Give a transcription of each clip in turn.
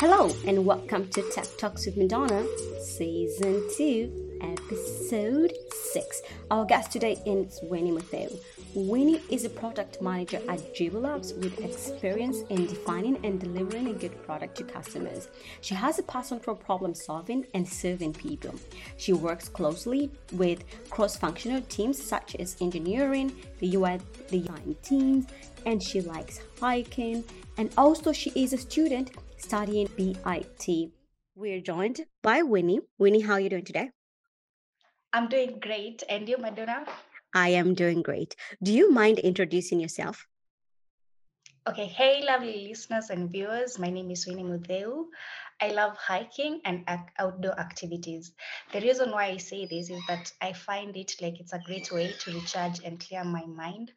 Hello, and welcome to Tech Talks with Madona, Season 2, Episode 6. Our guest today is Winnie Matthew. Winnie is a product manager at Labs with experience in defining and delivering a good product to customers. She has a passion for problem solving and serving people. She works closely with cross functional teams such as engineering, the UI, the design teams, and she likes hiking. And also, she is a student studying BIT. We're joined by Winnie. Winnie, how are you doing today? I'm doing great. And you, Madona? I am doing great. Do you mind introducing yourself? Okay, hey, lovely listeners and viewers. My name is Winnie Mudeu. I love hiking and ac- outdoor activities. The reason why I say this is that I find it like it's a great way to recharge and clear my mind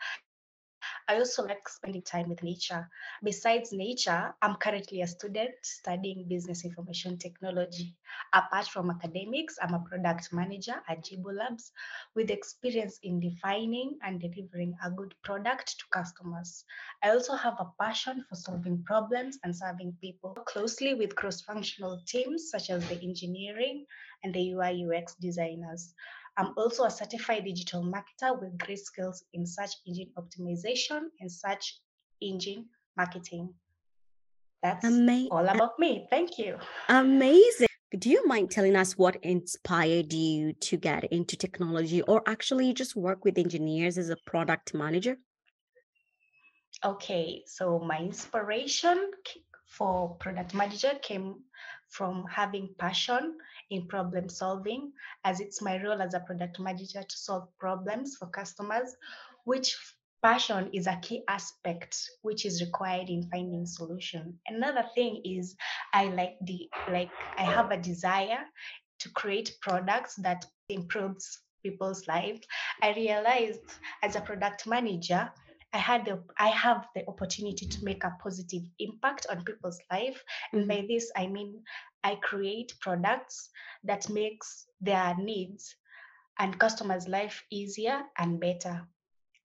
I also like spending time with nature. Besides nature, I'm currently a student studying business information technology. Apart from academics, I'm a product manager at Jibu Labs with experience in defining and delivering a good product to customers. I also have a passion for solving problems and serving people closely with cross functional teams such as the engineering and the UI UX designers. I'm also a certified digital marketer with great skills in search engine optimization and search engine marketing. That's Ama- all about me. Thank you. Amazing. Do you mind telling us what inspired you to get into technology or actually just work with engineers as a product manager? Okay, so my inspiration for product manager came from having passion in problem solving, as it's my role as a product manager to solve problems for customers, which passion is a key aspect which is required in finding solution. Another thing is i like the like i have a desire to create products that improves people's lives i realized as a product manager I had the I have the opportunity to make a positive impact on people's life. And mm-hmm. by this I mean I create products that makes their needs and customers' life easier and better.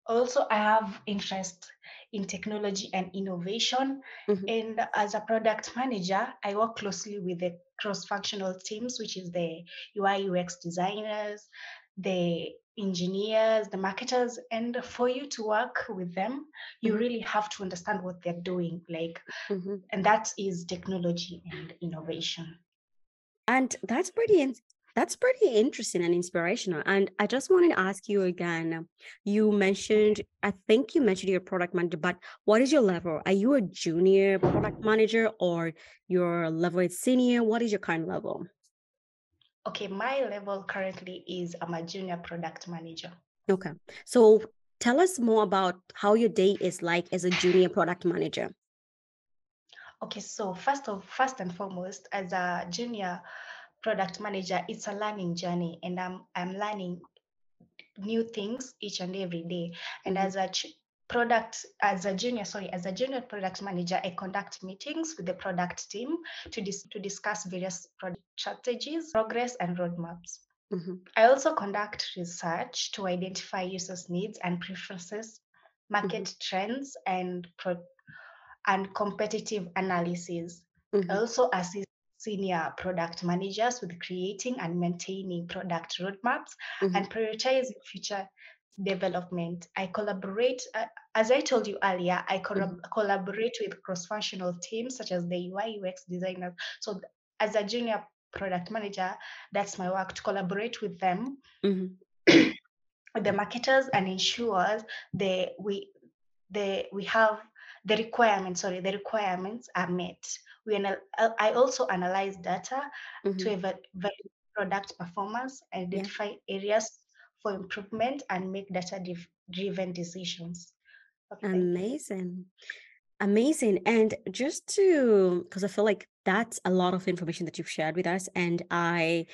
Also, I have interest in technology and innovation. Mm-hmm. And as a product manager, I work closely with the cross-functional teams, which is the UI UX designers, the engineers, the marketers, and for you to work with them, you mm-hmm. really have to understand what they're doing. Like, mm-hmm. and that is technology and innovation. And that's pretty in- that's pretty interesting and inspirational. And I just wanted to ask you again. You mentioned, I think you mentioned your product manager, but what is your level? Are you a junior product manager or your level is senior? What is your current level? Okay, my level currently is I'm a junior product manager. Okay. So tell us more about how your day is like as a junior product manager. Okay, so first of first and foremost, as a junior product manager, it's a learning journey and I'm I'm learning new things each and every day. And mm-hmm. as a product as a junior sorry as a junior product manager i conduct meetings with the product team to, dis- to discuss various product strategies progress and roadmaps mm-hmm. i also conduct research to identify users needs and preferences market mm-hmm. trends and pro- and competitive analysis mm-hmm. i also assist senior product managers with creating and maintaining product roadmaps mm-hmm. and prioritizing future development. I collaborate, uh, as I told you earlier, I mm-hmm. collaborate with cross functional teams such as the UI UX designers. So, as a junior product manager, that's my work to collaborate with them, mm-hmm. with the marketers, and ensure the we the we have the requirements. Sorry, the requirements are met. We anal- uh, I also analyze data mm-hmm. to evaluate product performance, identify yeah. areas for improvement and make data driven decisions. Okay, Amazing. Amazing. And just to, because I feel like that's a lot of information that you've shared with us. And I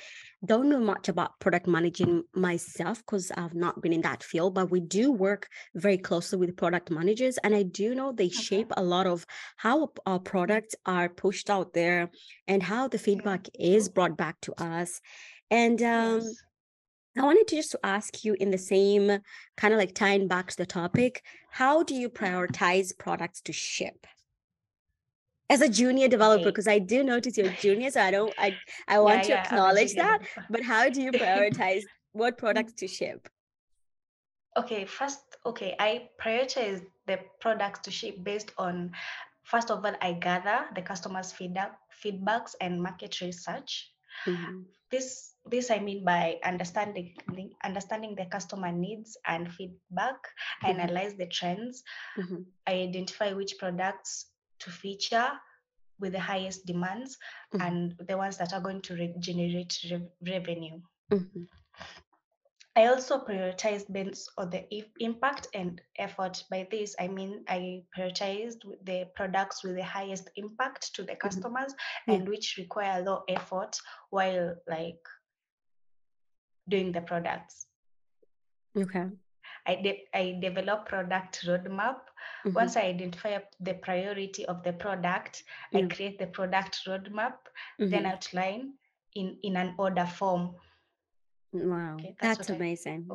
don't know much about product managing myself because I've not been in that field, but we do work very closely with product managers. And I do know they okay. shape a lot of how our products are pushed out there and how the feedback is brought back to us. And um, yes I wanted to just ask you in the same kind of like tying back to the topic, how do you prioritize products to ship? as a junior developer because i do notice you're junior so i don't i i Yeah, want to yeah, acknowledge that but how do you prioritize what products to ship Okay, first, okay, I prioritize the products to ship based on, first of all, I gather the customers' feedback, feedbacks and market research. Mhm, This this I mean by understanding understanding the customer needs and feedback, I Mhm. analyze the trends, mhm, I identify which products to feature with the highest demands mhm, and the ones that are going to re- generate re- revenue. I also prioritize based on the impact and effort. By this, I mean I prioritized the products with the highest impact to the mhm. customers Yeah. and which require low effort while like doing the products. okay I de- I develop product roadmap. Mhm, Once I identify the priority of the product, I create the product roadmap, then mhm. outline in in an order form. Wow Okay, that's that's I. amazing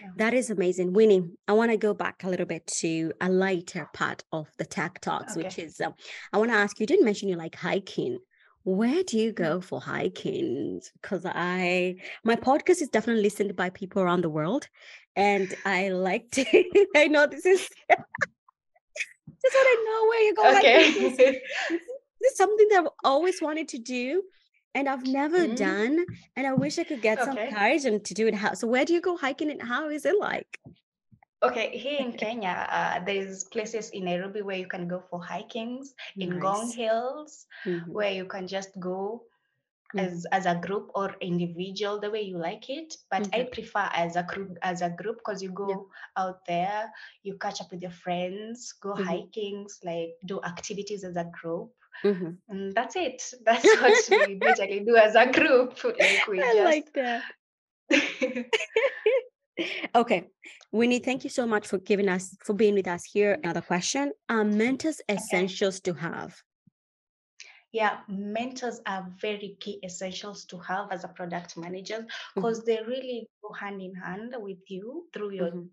Yeah. That is amazing. Winnie, I want to go back a little bit to a lighter part of the tech talks, which is um, I want to ask you, you didn't mention you like hiking. Where do you Mm. go for hiking? Because I, my podcast is definitely listened by people around the world. And I like to, I know this is, just want to know where you go hiking. Okay. Is, this is something that I've always wanted to do and I've never Mm, done. And I wish I could get some courage and to do it. How, so where do you go hiking and how is it like? Okay. Here in Kenya, uh, there's places in Nairobi where you can go for hikings, in Ngong Nice. Hills, Mhm, where you can just go mhm. as as a group or individual the way you like it but i prefer as a group as a group because you Yeah. go out there you catch up with your friends go Mhm. hikings like do activities as a group Mhm. and that's it that's what we basically do as a group like we I just like that. okay. Winnie, thank you so much for giving us for being with us here. Another question. Are mentors essentials to have? yeah mentors are very key essentials to have as a product manager because they really go hand in hand with you through your mhm,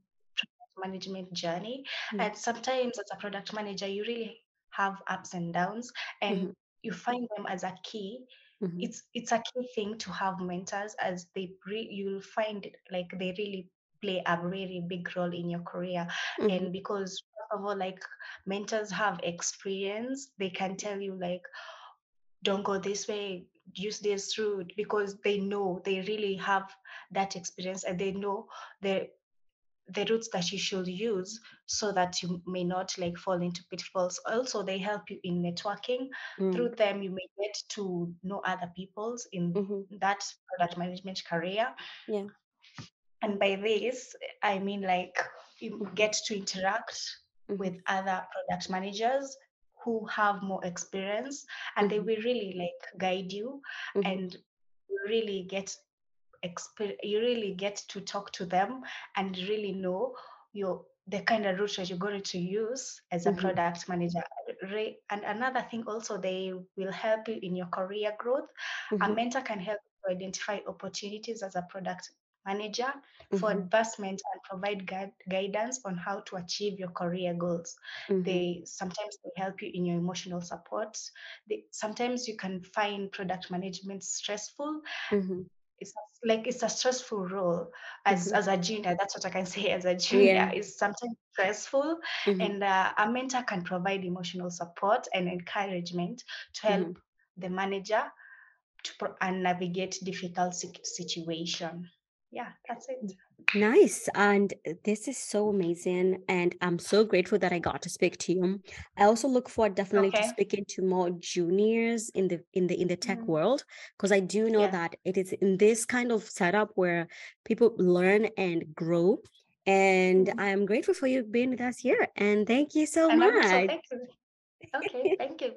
management journey. Yeah. And sometimes as a product manager, you really have ups and downs and mhm, you find them as a key. mhm, It's it's a key thing to have mentors as they re- you'll find like they really play a really big role in your career. mhm, And because first of all, like mentors have experience, they can tell you like don't go this way use this route because they know they really have that experience and they know the the routes that you should use so that you may not like fall into pitfalls. Also they help you in networking. Mm, through them you may get to know other people's in mhm, that product management career. Yeah. and by this i mean like you Mhm, get to interact with mhm, other product managers who have more experience and they mhm, will really like guide you mhm, and really get exper- you really get to talk to them and really know your the kind of route that you're going to use as a mhm, product manager. And another thing also they will help you in your career growth. A mhm, mentor can help you identify opportunities as a product manager for mhm, advancement and provide guide, guidance on how to achieve your career goals. They sometimes they help you in your emotional support. They, sometimes you can find product management stressful mhm, it's like it's a stressful role as mhm. as a junior that's what i can say as a Yeah. junior it's sometimes stressful mhm, and uh, a mentor can provide emotional support and encouragement to help mhm. the manager to pro- and navigate difficult situation yeah that's it Nice. And this is so amazing. And I'm so grateful that I got to speak to you. I also look forward definitely to speaking to more juniors in the in the in the tech Mm, world because I do know yeah that it is in this kind of setup where people learn and grow. And Mhm. I'm grateful for you being with us here. And thank you so and also much. thank you okay thank you